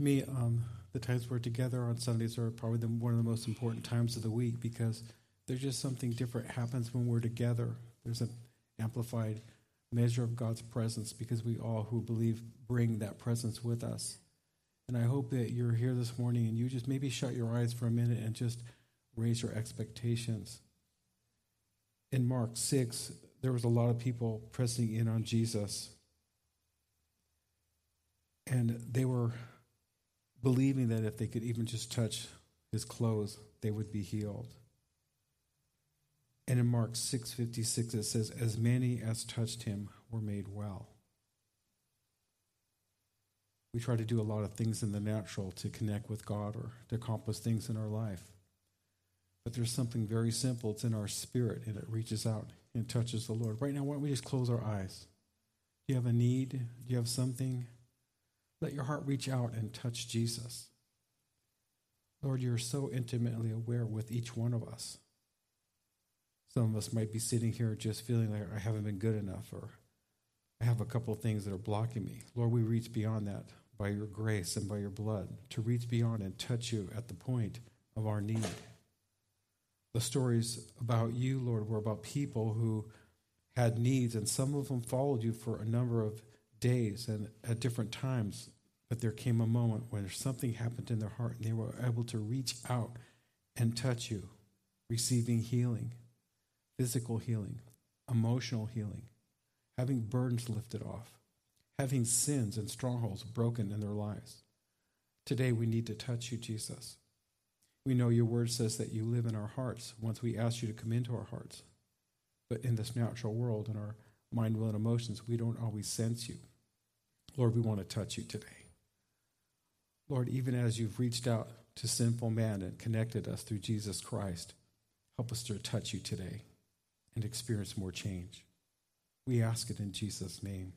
To me, um, the times we're together on Sundays are probably the, one of the most important times of the week because there's just something different happens when we're together. There's an amplified measure of God's presence because we all who believe bring that presence with us. And I hope that you're here this morning and you just maybe shut your eyes for a minute and just raise your expectations. In Mark 6, there was a lot of people pressing in on Jesus. And they were believing that if they could even just touch his clothes, they would be healed. And in Mark 6:56 it says as many as touched him were made well. We try to do a lot of things in the natural to connect with God or to accomplish things in our life. But there's something very simple. It's in our spirit and it reaches out and touches the Lord. Right now, why don't we just close our eyes? Do you have a need? Do you have something? Let your heart reach out and touch Jesus. Lord, you're so intimately aware with each one of us. Some of us might be sitting here just feeling like I haven't been good enough or I have a couple of things that are blocking me. Lord, we reach beyond that by your grace and by your blood to reach beyond and touch you at the point of our need. The stories about you, Lord, were about people who had needs, and some of them followed you for a number of days and at different times. But there came a moment when something happened in their heart and they were able to reach out and touch you, receiving healing physical healing, emotional healing, having burdens lifted off, having sins and strongholds broken in their lives. Today we need to touch you, Jesus. We know your word says that you live in our hearts once we ask you to come into our hearts. But in this natural world, in our mind, will, and emotions, we don't always sense you. Lord, we want to touch you today. Lord, even as you've reached out to sinful man and connected us through Jesus Christ, help us to touch you today and experience more change. We ask it in Jesus' name.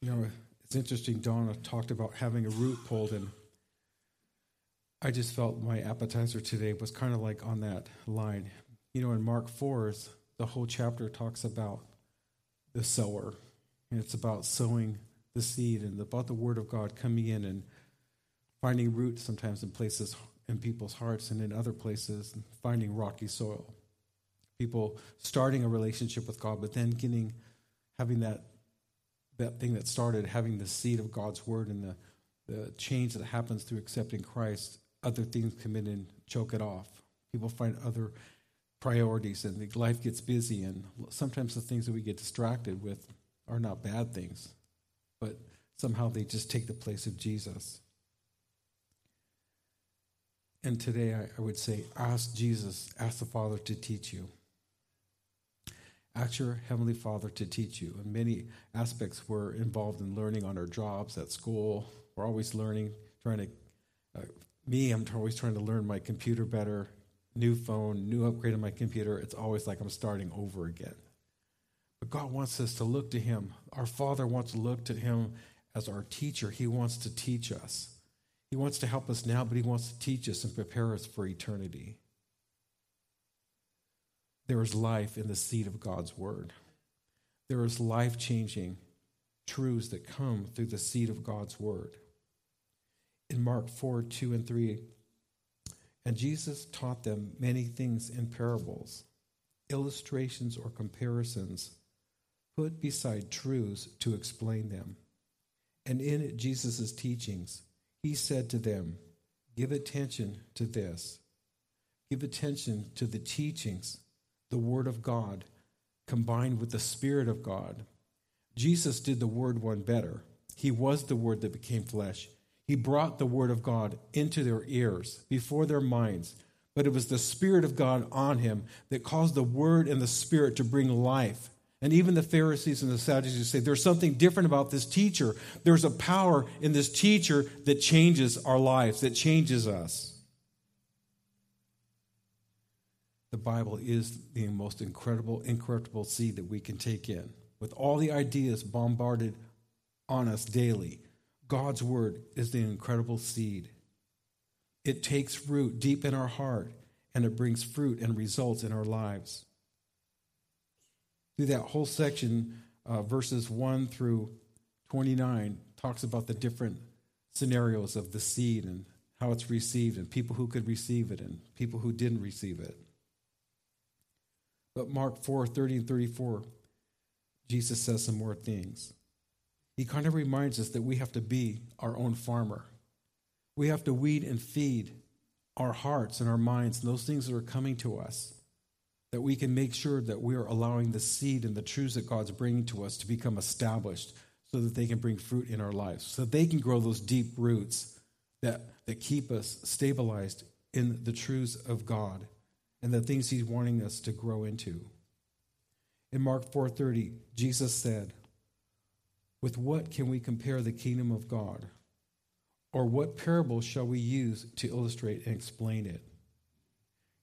You know, it's interesting, Donna talked about having a root pulled, and I just felt my appetizer today was kind of like on that line. You know, in Mark 4, the whole chapter talks about the sower, and it's about sowing the seed and about the word of God coming in and finding root sometimes in places in people's hearts and in other places finding rocky soil. People starting a relationship with God, but then getting having that that thing that started having the seed of God's word and the, the change that happens through accepting Christ, other things come in and choke it off. People find other priorities and life gets busy and sometimes the things that we get distracted with are not bad things, but somehow they just take the place of Jesus. And today I, would say, ask Jesus, ask the Father to teach you. Ask your Heavenly Father to teach you. and many aspects, we're involved in learning on our jobs, at school. We're always learning, trying to, uh, me, I'm always trying to learn my computer better, new phone, new upgrade on my computer. It's always like I'm starting over again. But God wants us to look to Him. Our Father wants to look to Him as our teacher. He wants to teach us. He wants to help us now, but He wants to teach us and prepare us for eternity. There is life in the seed of God's Word. There is life changing truths that come through the seed of God's Word. In Mark 4 2 and 3, and Jesus taught them many things in parables, illustrations or comparisons put beside truths to explain them. And in Jesus' teachings, he said to them, Give attention to this. Give attention to the teachings, the Word of God, combined with the Spirit of God. Jesus did the Word one better. He was the Word that became flesh. He brought the Word of God into their ears, before their minds. But it was the Spirit of God on him that caused the Word and the Spirit to bring life and even the Pharisees and the Sadducees say there's something different about this teacher. There's a power in this teacher that changes our lives, that changes us. The Bible is the most incredible, incorruptible seed that we can take in. With all the ideas bombarded on us daily, God's word is the incredible seed. It takes root deep in our heart and it brings fruit and results in our lives through that whole section, uh, verses 1 through 29 talks about the different scenarios of the seed and how it's received and people who could receive it and people who didn't receive it. But Mark 4 30 and 34, Jesus says some more things. He kind of reminds us that we have to be our own farmer. We have to weed and feed our hearts and our minds and those things that are coming to us, that we can make sure that we are allowing the seed and the truths that God's bringing to us to become established so that they can bring fruit in our lives, so that they can grow those deep roots that, that keep us stabilized in the truths of God and the things he's wanting us to grow into. In Mark 4:30, Jesus said, "With what can we compare the kingdom of God? Or what parable shall we use to illustrate and explain it?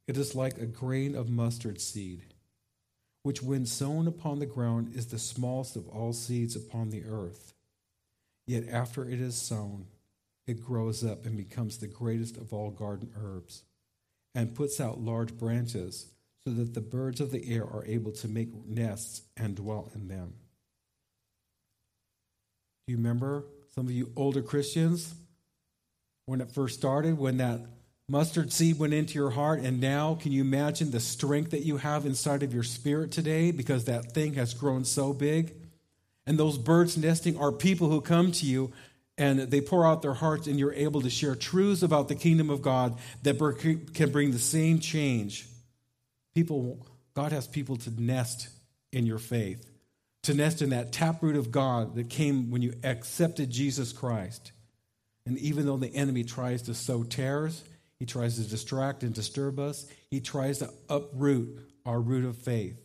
It is like a grain of mustard seed, which when sown upon the ground is the smallest of all seeds upon the earth. Yet after it is sown, it grows up and becomes the greatest of all garden herbs, and puts out large branches so that the birds of the air are able to make nests and dwell in them. Do you remember, some of you older Christians, when it first started, when that mustard seed went into your heart, and now can you imagine the strength that you have inside of your spirit today because that thing has grown so big? And those birds nesting are people who come to you and they pour out their hearts, and you're able to share truths about the kingdom of God that can bring the same change. People, God has people to nest in your faith, to nest in that taproot of God that came when you accepted Jesus Christ. And even though the enemy tries to sow tares, he tries to distract and disturb us, he tries to uproot our root of faith.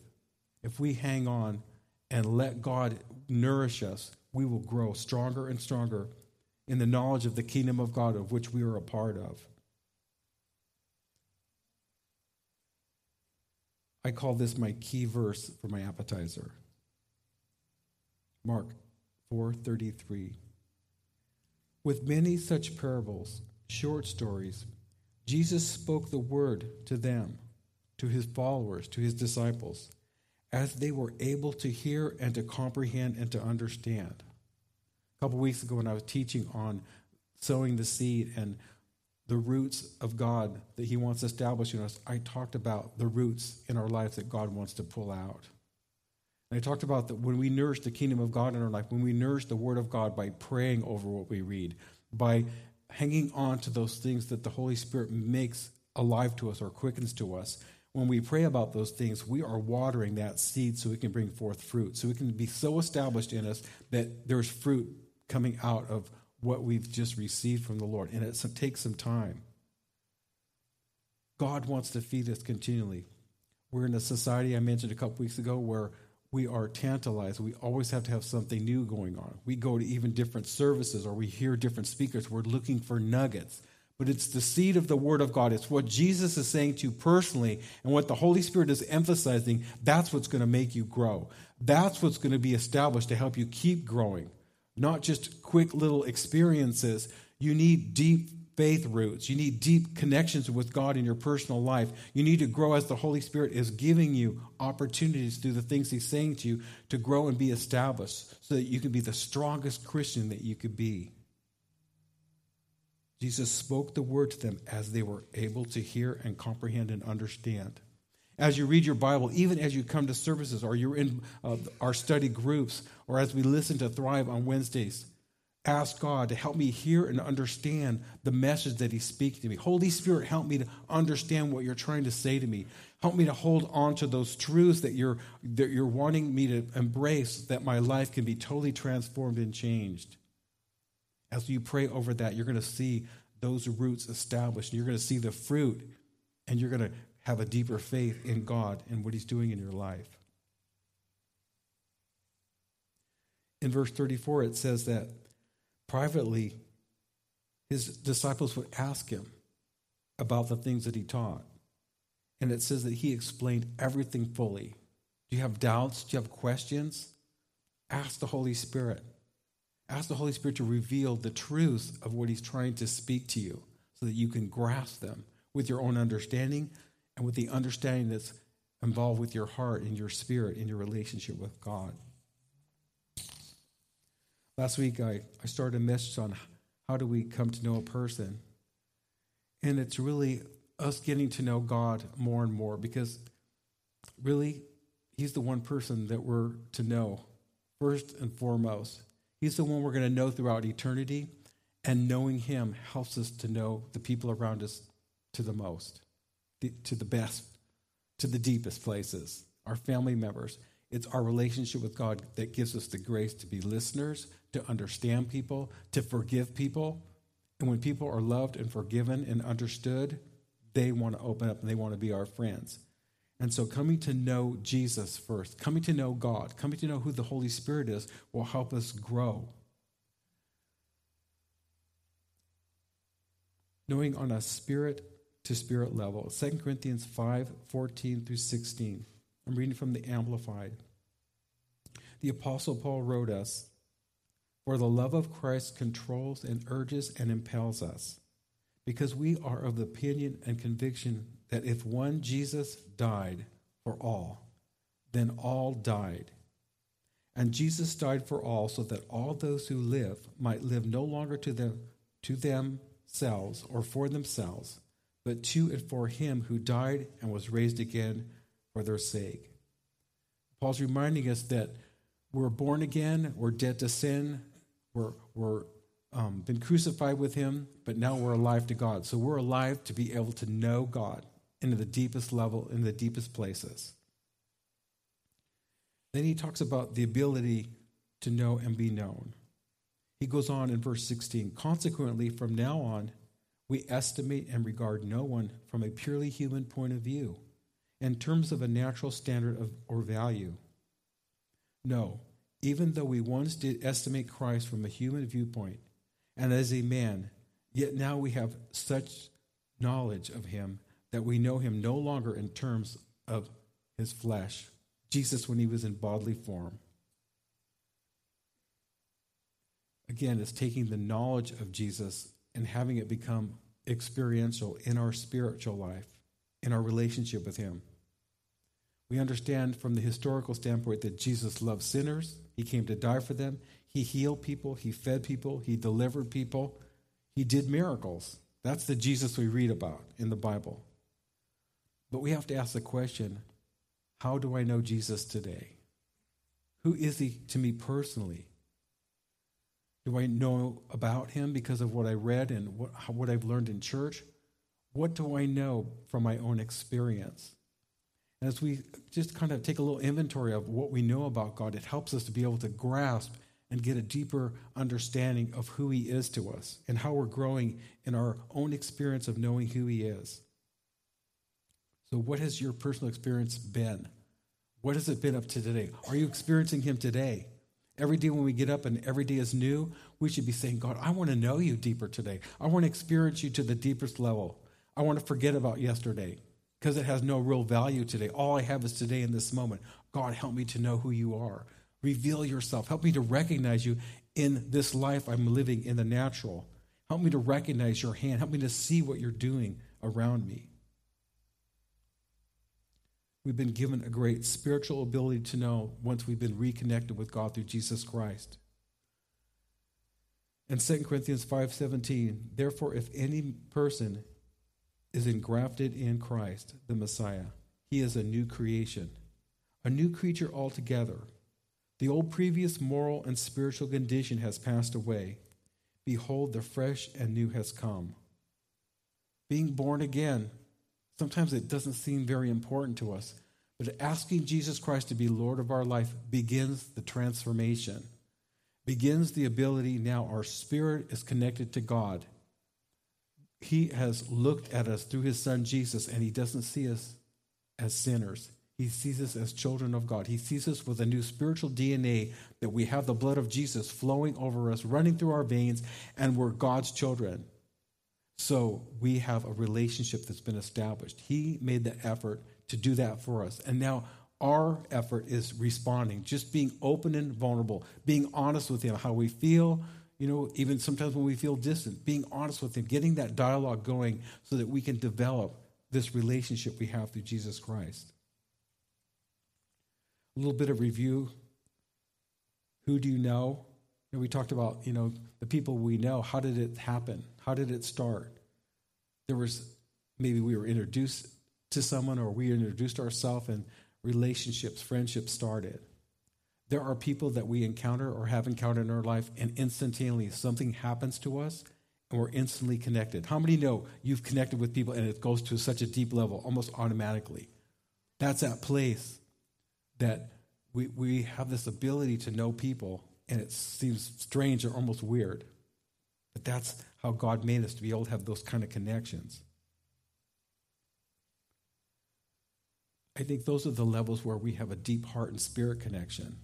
If we hang on and let God nourish us, we will grow stronger and stronger in the knowledge of the kingdom of God of which we are a part of. I call this my key verse for my appetizer. Mark 4:33 with many such parables, short stories, Jesus spoke the word to them, to his followers, to his disciples, as they were able to hear and to comprehend and to understand. A couple weeks ago, when I was teaching on sowing the seed and the roots of God that He wants to establish in us, I talked about the roots in our life that God wants to pull out. And I talked about that when we nourish the kingdom of God in our life, when we nourish the word of God by praying over what we read, by hanging on to those things that the Holy Spirit makes alive to us or quickens to us, when we pray about those things, we are watering that seed so we can bring forth fruit. So we can be so established in us that there's fruit coming out of what we've just received from the Lord. And it takes some time. God wants to feed us continually. We're in a society I mentioned a couple weeks ago where we are tantalized. We always have to have something new going on. We go to even different services or we hear different speakers. We're looking for nuggets. But it's the seed of the Word of God. It's what Jesus is saying to you personally and what the Holy Spirit is emphasizing. That's what's going to make you grow. That's what's going to be established to help you keep growing. Not just quick little experiences. You need deep faith roots. You need deep connections with God in your personal life. You need to grow as the Holy Spirit is giving you opportunities through the things He's saying to you to grow and be established so that you can be the strongest Christian that you could be. Jesus spoke the word to them as they were able to hear and comprehend and understand. As you read your Bible, even as you come to services or you're in uh, our study groups, or as we listen to Thrive on Wednesdays, ask God to help me hear and understand the message that He's speaking to me. Holy Spirit, help me to understand what you're trying to say to me. Help me to hold on to those truths that you're, that you're wanting me to embrace, that my life can be totally transformed and changed. As you pray over that, you're going to see those roots established. You're going to see the fruit, and you're going to have a deeper faith in God and what He's doing in your life. In verse 34, it says that privately, his disciples would ask him about the things that he taught. And it says that he explained everything fully. Do you have doubts? Do you have questions? Ask the Holy Spirit. Ask the Holy Spirit to reveal the truth of what he's trying to speak to you so that you can grasp them with your own understanding and with the understanding that's involved with your heart and your spirit in your relationship with God. Last week, I, I started a message on how do we come to know a person. And it's really us getting to know God more and more because really, He's the one person that we're to know first and foremost. He's the one we're going to know throughout eternity, and knowing Him helps us to know the people around us to the most, to the best, to the deepest places, our family members. It's our relationship with God that gives us the grace to be listeners, to understand people, to forgive people. And when people are loved and forgiven and understood, they want to open up and they want to be our friends. And so, coming to know Jesus first, coming to know God, coming to know who the Holy Spirit is, will help us grow. Knowing on a spirit to spirit level. 2 Corinthians 5 14 through 16. I'm reading from the Amplified. The Apostle Paul wrote us For the love of Christ controls and urges and impels us, because we are of the opinion and conviction that if one Jesus died for all, then all died. And Jesus died for all so that all those who live might live no longer to, them, to themselves or for themselves, but to and for him who died and was raised again for their sake. Paul's reminding us that we're born again, we're dead to sin, we're, we're um, been crucified with him, but now we're alive to God. So we're alive to be able to know God into the deepest level, in the deepest places. Then he talks about the ability to know and be known. He goes on in verse 16 Consequently, from now on, we estimate and regard no one from a purely human point of view in terms of a natural standard of, or value. No, even though we once did estimate Christ from a human viewpoint and as a man, yet now we have such knowledge of him that we know him no longer in terms of his flesh. Jesus, when he was in bodily form. Again, it's taking the knowledge of Jesus and having it become experiential in our spiritual life, in our relationship with him. We understand from the historical standpoint that Jesus loved sinners. He came to die for them. He healed people. He fed people. He delivered people. He did miracles. That's the Jesus we read about in the Bible. But we have to ask the question how do I know Jesus today? Who is he to me personally? Do I know about him because of what I read and what, what I've learned in church? What do I know from my own experience? As we just kind of take a little inventory of what we know about God, it helps us to be able to grasp and get a deeper understanding of who He is to us and how we're growing in our own experience of knowing who He is. So, what has your personal experience been? What has it been up to today? Are you experiencing Him today? Every day when we get up and every day is new, we should be saying, God, I want to know you deeper today. I want to experience you to the deepest level. I want to forget about yesterday because it has no real value today. All I have is today in this moment. God, help me to know who you are. Reveal yourself. Help me to recognize you in this life I'm living in the natural. Help me to recognize your hand. Help me to see what you're doing around me. We've been given a great spiritual ability to know once we've been reconnected with God through Jesus Christ. In 2 Corinthians 5:17, therefore if any person is engrafted in Christ, the Messiah, he is a new creation, a new creature altogether. The old previous moral and spiritual condition has passed away. Behold, the fresh and new has come. Being born again Sometimes it doesn't seem very important to us, but asking Jesus Christ to be Lord of our life begins the transformation, begins the ability now our spirit is connected to God. He has looked at us through his son Jesus, and he doesn't see us as sinners. He sees us as children of God. He sees us with a new spiritual DNA that we have the blood of Jesus flowing over us, running through our veins, and we're God's children. So we have a relationship that's been established. He made the effort to do that for us. And now our effort is responding, just being open and vulnerable, being honest with Him, how we feel, you know, even sometimes when we feel distant, being honest with Him, getting that dialogue going so that we can develop this relationship we have through Jesus Christ. A little bit of review. Who do you know? You know, we talked about, you know, the people we know. How did it happen? How did it start? There was maybe we were introduced to someone or we introduced ourselves and relationships, friendships started. There are people that we encounter or have encountered in our life, and instantaneously something happens to us and we're instantly connected. How many know you've connected with people and it goes to such a deep level, almost automatically? That's that place that we, we have this ability to know people, and it seems strange or almost weird. But that's how God made us to be able to have those kind of connections. I think those are the levels where we have a deep heart and spirit connection.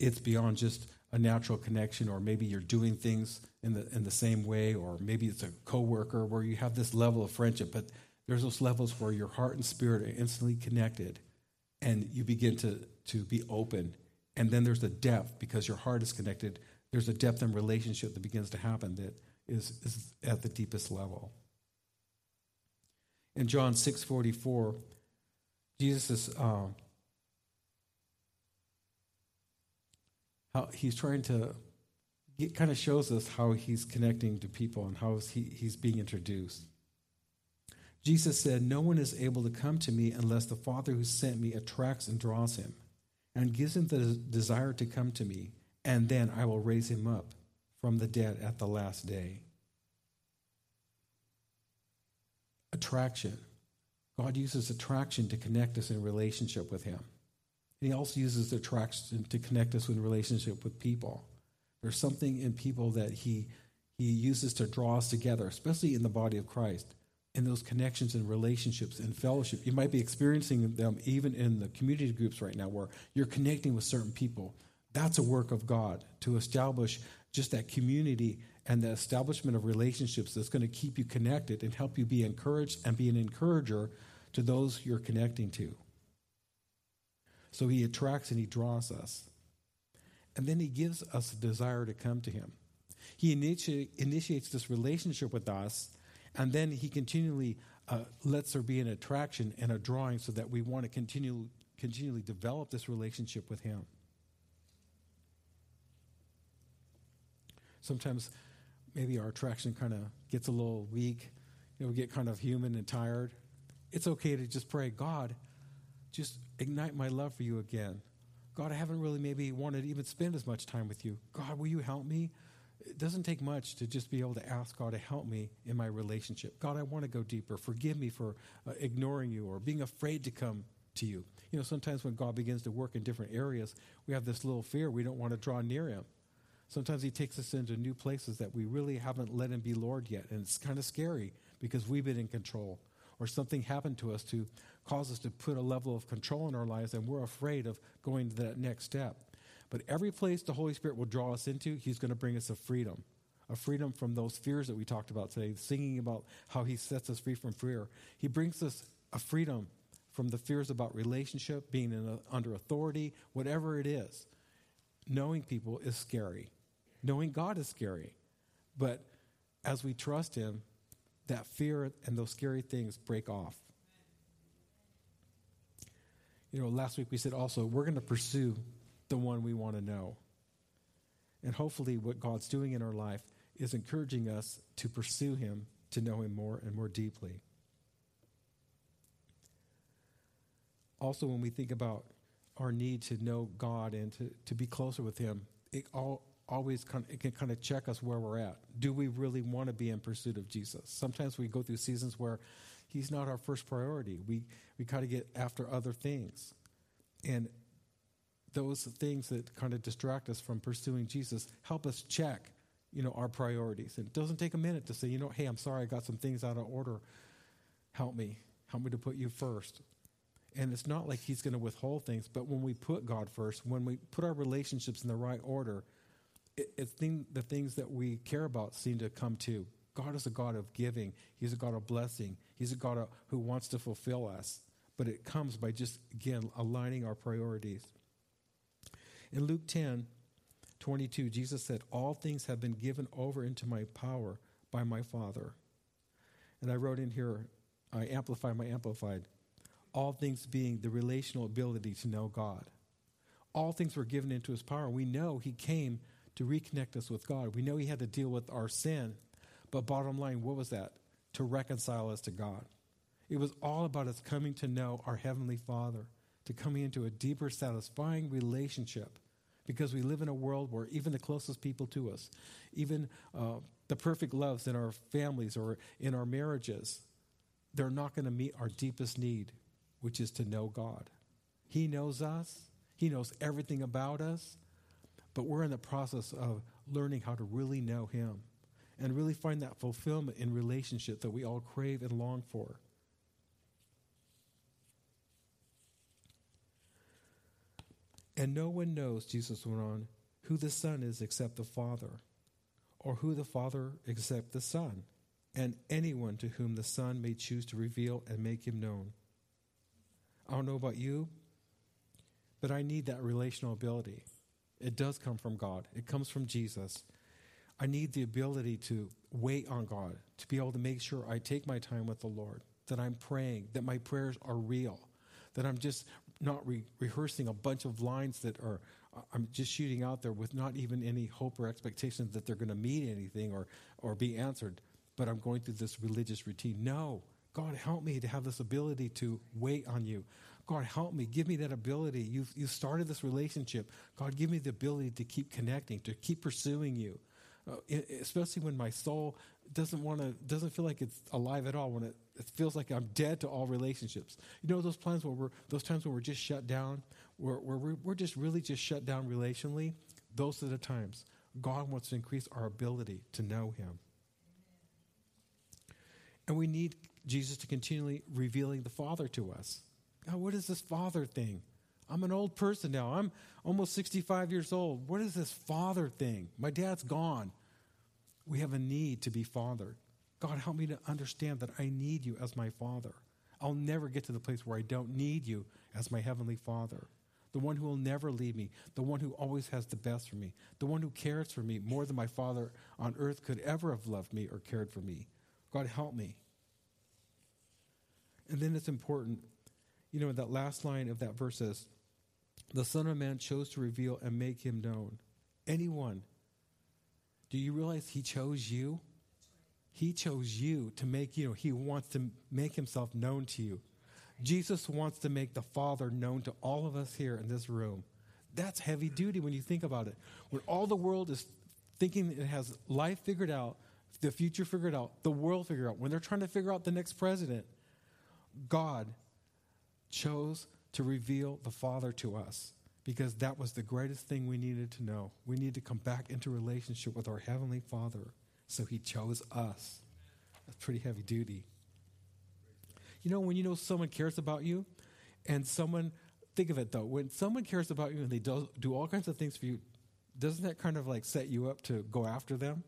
It's, beyond just a natural connection, or maybe you're doing things in the in the same way, or maybe it's a coworker where you have this level of friendship. But there's those levels where your heart and spirit are instantly connected, and you begin to to be open. And then there's a depth because your heart is connected. There's a depth in relationship that begins to happen that is, is at the deepest level. In John six forty four, Jesus is. Uh, how he's trying to it kind of shows us how he's connecting to people and how he, he's being introduced. Jesus said, No one is able to come to me unless the Father who sent me attracts and draws him and gives him the desire to come to me, and then I will raise him up from the dead at the last day. Attraction. God uses attraction to connect us in relationship with him. And he also uses attraction to connect us in relationship with people. There's something in people that he, he uses to draw us together, especially in the body of Christ, in those connections and relationships and fellowship. You might be experiencing them even in the community groups right now where you're connecting with certain people. That's a work of God to establish just that community and the establishment of relationships that's going to keep you connected and help you be encouraged and be an encourager to those you're connecting to. So he attracts and he draws us. And then he gives us a desire to come to him. He initi- initiates this relationship with us, and then he continually uh, lets there be an attraction and a drawing so that we want to continue, continually develop this relationship with him. Sometimes maybe our attraction kind of gets a little weak. You know, we get kind of human and tired. It's okay to just pray, God, just ignite my love for you again. God, I haven't really maybe wanted to even spend as much time with you. God, will you help me? It doesn't take much to just be able to ask God to help me in my relationship. God, I want to go deeper. Forgive me for uh, ignoring you or being afraid to come to you. You know, sometimes when God begins to work in different areas, we have this little fear. We don't want to draw near Him. Sometimes He takes us into new places that we really haven't let Him be Lord yet. And it's kind of scary because we've been in control or something happened to us to cause us to put a level of control in our lives, and we're afraid of going to that next step. But every place the Holy Spirit will draw us into, He's going to bring us a freedom. A freedom from those fears that we talked about today, singing about how He sets us free from fear. He brings us a freedom from the fears about relationship, being a, under authority, whatever it is. Knowing people is scary. Knowing God is scary. But as we trust Him, that fear and those scary things break off. You know, last week we said also, we're going to pursue the one we want to know. And hopefully, what God's doing in our life is encouraging us to pursue Him, to know Him more and more deeply. Also, when we think about our need to know God and to, to be closer with Him, it all, always kind of, can kind of check us where we're at. Do we really want to be in pursuit of Jesus? Sometimes we go through seasons where He's not our first priority. We we kind of get after other things, and those things that kind of distract us from pursuing Jesus help us check, you know, our priorities. And it doesn't take a minute to say, you know, hey, I'm sorry, I got some things out of order. Help me, help me to put you first. And it's not like He's going to withhold things, but when we put God first, when we put our relationships in the right order, it, it's thing, the things that we care about seem to come to. God is a God of giving. He's a God of blessing. He's a God of, who wants to fulfill us. But it comes by just, again, aligning our priorities. In Luke 10, 22, Jesus said, All things have been given over into my power by my Father. And I wrote in here, I amplify my amplified. All things being the relational ability to know God. All things were given into his power. We know he came to reconnect us with God. We know He had to deal with our sin, but bottom line, what was that? To reconcile us to God. It was all about us coming to know our Heavenly Father, to coming into a deeper, satisfying relationship. Because we live in a world where even the closest people to us, even uh, the perfect loves in our families or in our marriages, they're not going to meet our deepest need, which is to know God. He knows us, He knows everything about us, but we're in the process of learning how to really know Him and really find that fulfillment in relationship that we all crave and long for. And no one knows, Jesus went on, who the Son is except the Father, or who the Father except the Son, and anyone to whom the Son may choose to reveal and make him known. I don't know about you, but I need that relational ability. It does come from God, it comes from Jesus. I need the ability to wait on God, to be able to make sure I take my time with the Lord, that I'm praying, that my prayers are real, that I'm just not re- rehearsing a bunch of lines that are, uh, I'm just shooting out there with not even any hope or expectations that they're going to mean anything or, or be answered, but I'm going through this religious routine. No, God, help me to have this ability to wait on you. God, help me. Give me that ability. You've, you started this relationship. God, give me the ability to keep connecting, to keep pursuing you. Uh, especially when my soul doesn't want to, doesn't feel like it's alive at all. When it, it feels like I'm dead to all relationships. You know those plans where we're, those times where we're just shut down, where, where we're, we're just really just shut down relationally. Those are the times God wants to increase our ability to know Him. And we need Jesus to continually revealing the Father to us. God, what is this Father thing? I'm an old person now. I'm almost 65 years old. What is this Father thing? My dad's gone. We have a need to be fathered. God, help me to understand that I need you as my Father. I'll never get to the place where I don't need you as my Heavenly Father. The one who will never leave me, the one who always has the best for me, the one who cares for me more than my Father on earth could ever have loved me or cared for me. God, help me. And then it's important, you know, that last line of that verse says, The Son of Man chose to reveal and make him known. Anyone. Do you realize he chose you? He chose you to make, you know, he wants to make himself known to you. Jesus wants to make the Father known to all of us here in this room. That's heavy duty when you think about it. When all the world is thinking it has life figured out, the future figured out, the world figured out, when they're trying to figure out the next president, God chose to reveal the Father to us because that was the greatest thing we needed to know. We need to come back into relationship with our Heavenly Father. So He chose us. That's pretty heavy duty. You know, when you know someone cares about you and someone, think of it though, when someone cares about you and they do, do all kinds of things for you, doesn't that kind of like set you up to go after them?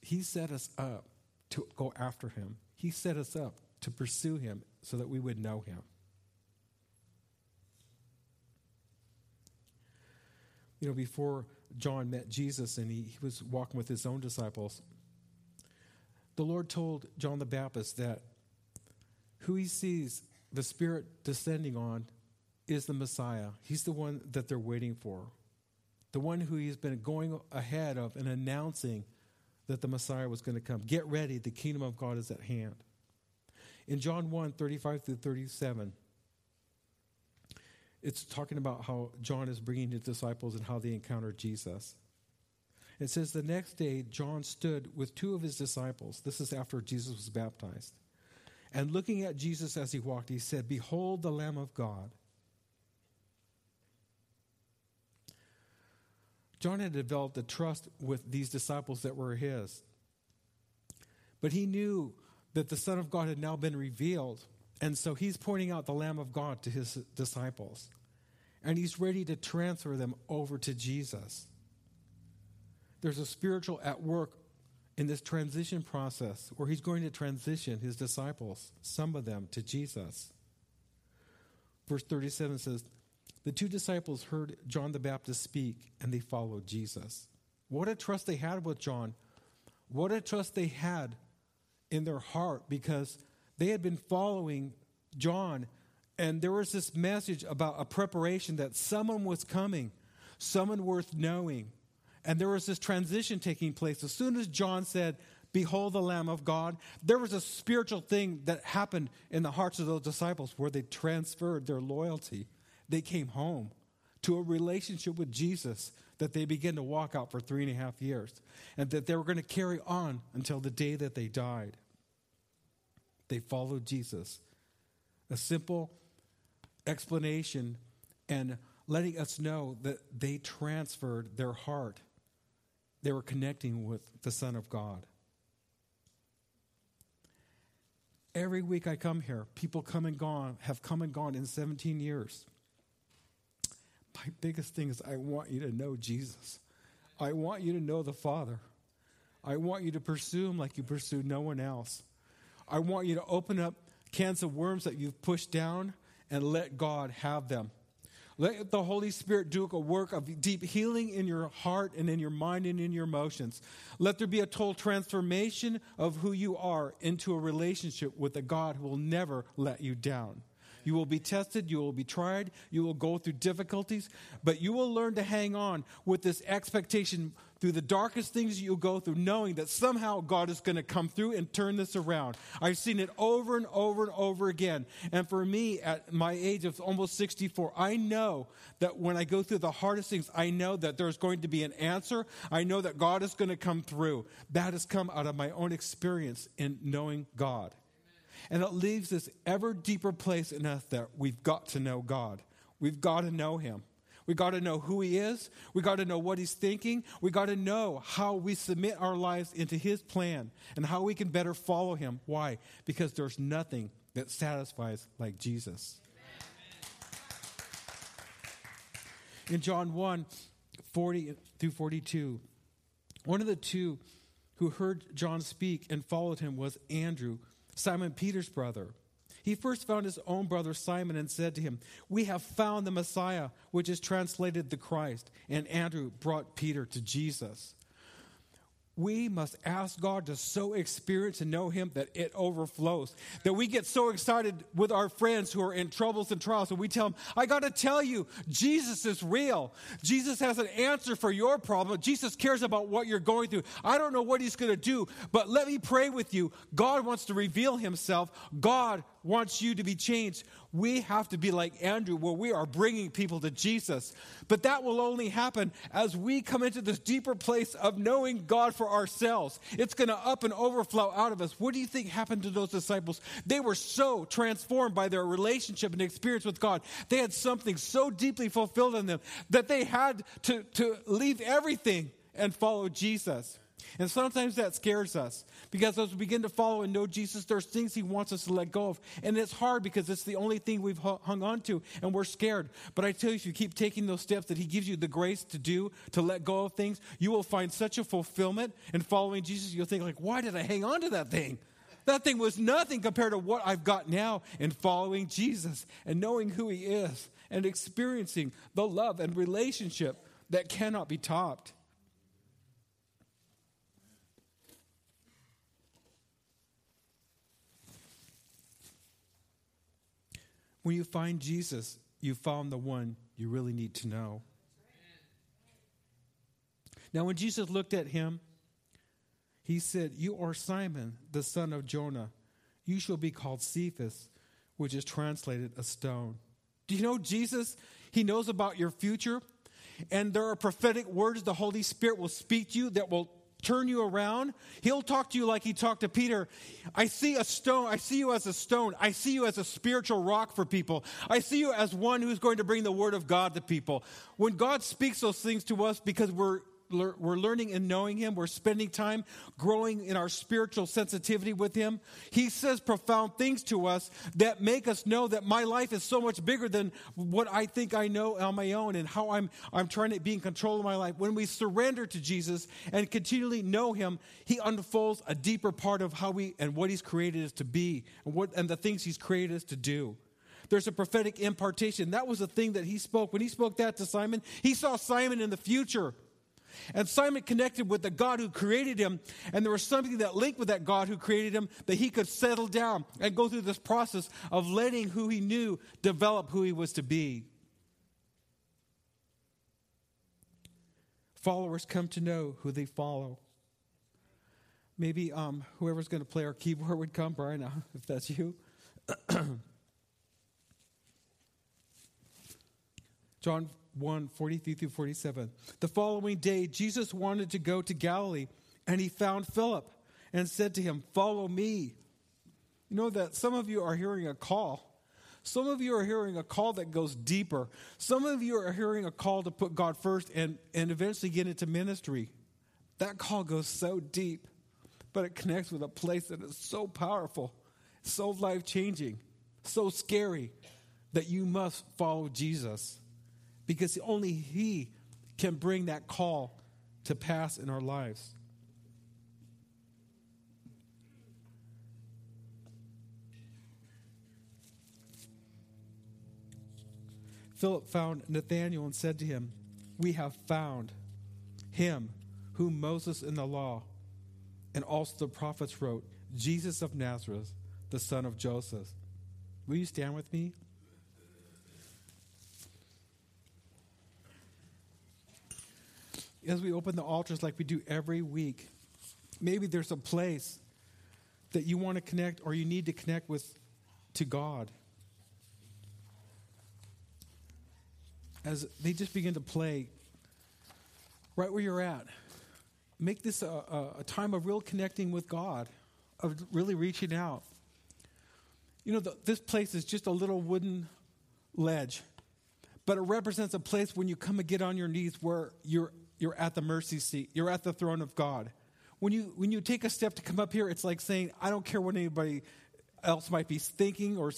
He set us up to go after Him. He set us up to pursue him so that we would know him. You know, before John met Jesus and he, he was walking with his own disciples, the Lord told John the Baptist that who he sees the Spirit descending on is the Messiah. He's the one that they're waiting for, the one who he's been going ahead of and announcing that the Messiah was going to come. Get ready, the kingdom of God is at hand. In John 1 35 through 37, it's talking about how John is bringing his disciples and how they encountered Jesus. It says, The next day, John stood with two of his disciples. This is after Jesus was baptized. And looking at Jesus as he walked, he said, Behold the Lamb of God. John had developed a trust with these disciples that were his. But he knew that the Son of God had now been revealed. And so he's pointing out the Lamb of God to his disciples. And he's ready to transfer them over to Jesus. There's a spiritual at work in this transition process where he's going to transition his disciples, some of them, to Jesus. Verse 37 says, The two disciples heard John the Baptist speak and they followed Jesus. What a trust they had with John. What a trust they had in their heart because they had been following John, and there was this message about a preparation that someone was coming, someone worth knowing. And there was this transition taking place. As soon as John said, Behold the Lamb of God, there was a spiritual thing that happened in the hearts of those disciples where they transferred their loyalty. They came home to a relationship with Jesus that they began to walk out for three and a half years, and that they were going to carry on until the day that they died. They followed Jesus. A simple explanation and letting us know that they transferred their heart. They were connecting with the Son of God. Every week I come here, people come and gone, have come and gone in 17 years. My biggest thing is I want you to know Jesus. I want you to know the Father. I want you to pursue him like you pursue no one else. I want you to open up cans of worms that you've pushed down and let God have them. Let the Holy Spirit do a work of deep healing in your heart and in your mind and in your emotions. Let there be a total transformation of who you are into a relationship with a God who will never let you down. You will be tested, you will be tried, you will go through difficulties, but you will learn to hang on with this expectation through the darkest things you'll go through, knowing that somehow God is going to come through and turn this around. I've seen it over and over and over again. And for me, at my age of almost 64, I know that when I go through the hardest things, I know that there's going to be an answer. I know that God is going to come through. That has come out of my own experience in knowing God. And it leaves this ever deeper place in us that we've got to know God. We've got to know Him. We got to know who He is. We got to know what He's thinking. We got to know how we submit our lives into His plan and how we can better follow Him. Why? Because there's nothing that satisfies like Jesus. In John 1 40 through 42, one of the two who heard John speak and followed him was Andrew, Simon Peter's brother. He first found his own brother Simon and said to him, We have found the Messiah, which is translated the Christ. And Andrew brought Peter to Jesus we must ask God to so experience and know Him that it overflows. That we get so excited with our friends who are in troubles and trials, and we tell them, I got to tell you, Jesus is real. Jesus has an answer for your problem. Jesus cares about what you're going through. I don't know what He's going to do, but let me pray with you. God wants to reveal Himself. God wants you to be changed. We have to be like Andrew, where we are bringing people to Jesus. But that will only happen as we come into this deeper place of knowing God for ourselves. It's going to up and overflow out of us. What do you think happened to those disciples? They were so transformed by their relationship and experience with God. They had something so deeply fulfilled in them that they had to, to leave everything and follow Jesus. And sometimes that scares us because as we begin to follow and know Jesus, there's things He wants us to let go of. And it's hard because it's the only thing we've hung on to and we're scared. But I tell you, if you keep taking those steps that He gives you the grace to do, to let go of things, you will find such a fulfillment in following Jesus. You'll think, like, why did I hang on to that thing? That thing was nothing compared to what I've got now in following Jesus and knowing who He is and experiencing the love and relationship that cannot be topped. When you find Jesus, you found the one you really need to know. Now, when Jesus looked at him, he said, You are Simon, the son of Jonah. You shall be called Cephas, which is translated a stone. Do you know Jesus? He knows about your future. And there are prophetic words the Holy Spirit will speak to you that will turn you around. He'll talk to you like he talked to Peter. I see a stone. I see you as a stone. I see you as a spiritual rock for people. I see you as one who's going to bring the word of God to people. When God speaks those things to us because we're we're learning and knowing Him. We're spending time growing in our spiritual sensitivity with Him. He says profound things to us that make us know that my life is so much bigger than what I think I know on my own and how I'm, I'm trying to be in control of my life. When we surrender to Jesus and continually know Him, He unfolds a deeper part of how we and what He's created us to be and, what, and the things He's created us to do. There's a prophetic impartation. That was the thing that he spoke. When he spoke that to Simon, he saw Simon in the future. And Simon connected with the God who created him, and there was something that linked with that God who created him that he could settle down and go through this process of letting who he knew develop who he was to be. Followers come to know who they follow. Maybe um, whoever's going to play our keyboard would come, Brian, if that's you. John 1 43 through 47. The following day, Jesus wanted to go to Galilee, and he found Philip and said to him, Follow me. You know that some of you are hearing a call. Some of you are hearing a call that goes deeper. Some of you are hearing a call to put God first and, and eventually get into ministry. That call goes so deep, but it connects with a place that is so powerful, so life changing, so scary that you must follow Jesus because only He can bring that call to pass in our lives. Philip found Nathanael and said to him, We have found him whom Moses in the law and also the prophets wrote, Jesus of Nazareth, the son of Joseph. Will you stand with me? As we open the altars like we do every week, maybe there's a place that you want to connect or you need to connect with to God. as they just begin to play right where you're at. Make this a, a, time of real connecting with God, of really reaching out. You know, the, this place is just a little wooden ledge, but it represents a place when you come and get on your knees where you're, you're at the mercy seat, you're at the throne of God. When you, when you take a step to come up here, it's like saying, I don't care what anybody else might be thinking or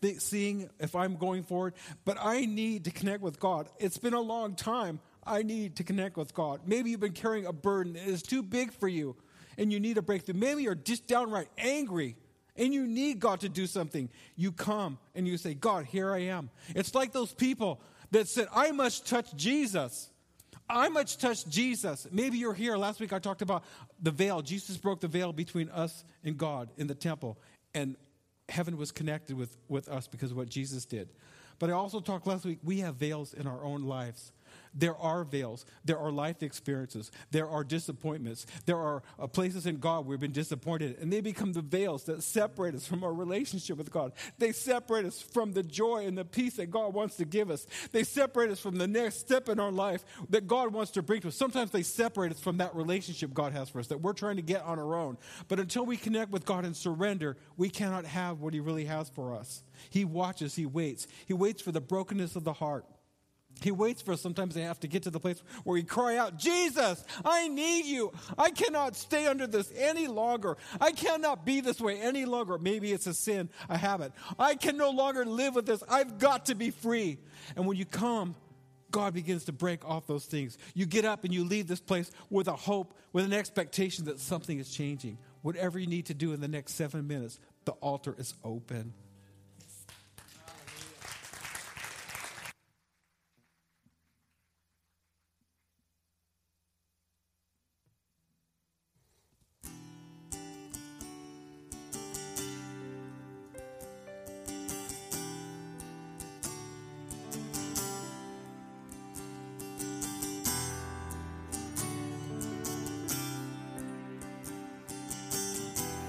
th- seeing if I'm going forward, but I need to connect with God. It's been a long time. I need to connect with God. Maybe you've been carrying a burden that is too big for you and you need a breakthrough. Maybe you're just downright angry and you need God to do something. You come and you say, God, here I am. It's like those people that said, I must touch Jesus. I must touch Jesus. Maybe you're here. Last week I talked about the veil. Jesus broke the veil between us and God in the temple. And heaven was connected with, with us because of what Jesus did. But I also talked last week, we have veils in our own lives. There are veils. There are life experiences. There are disappointments. There are uh, places in God where we've been disappointed, and they become the veils that separate us from our relationship with God. They separate us from the joy and the peace that God wants to give us. They separate us from the next step in our life that God wants to bring to us. Sometimes they separate us from that relationship God has for us that we're trying to get on our own. But until we connect with God and surrender, we cannot have what He really has for us. He watches, He waits. He waits for the brokenness of the heart. He waits for us. Sometimes they have to get to the place where we cry out, Jesus, I need you. I cannot stay under this any longer. I cannot be this way any longer. Maybe it's a sin, a habit. I can no longer live with this. I've got to be free. And when you come, God begins to break off those things. You get up and you leave this place with a hope, with an expectation that something is changing. Whatever you need to do in the next seven minutes, the altar is open.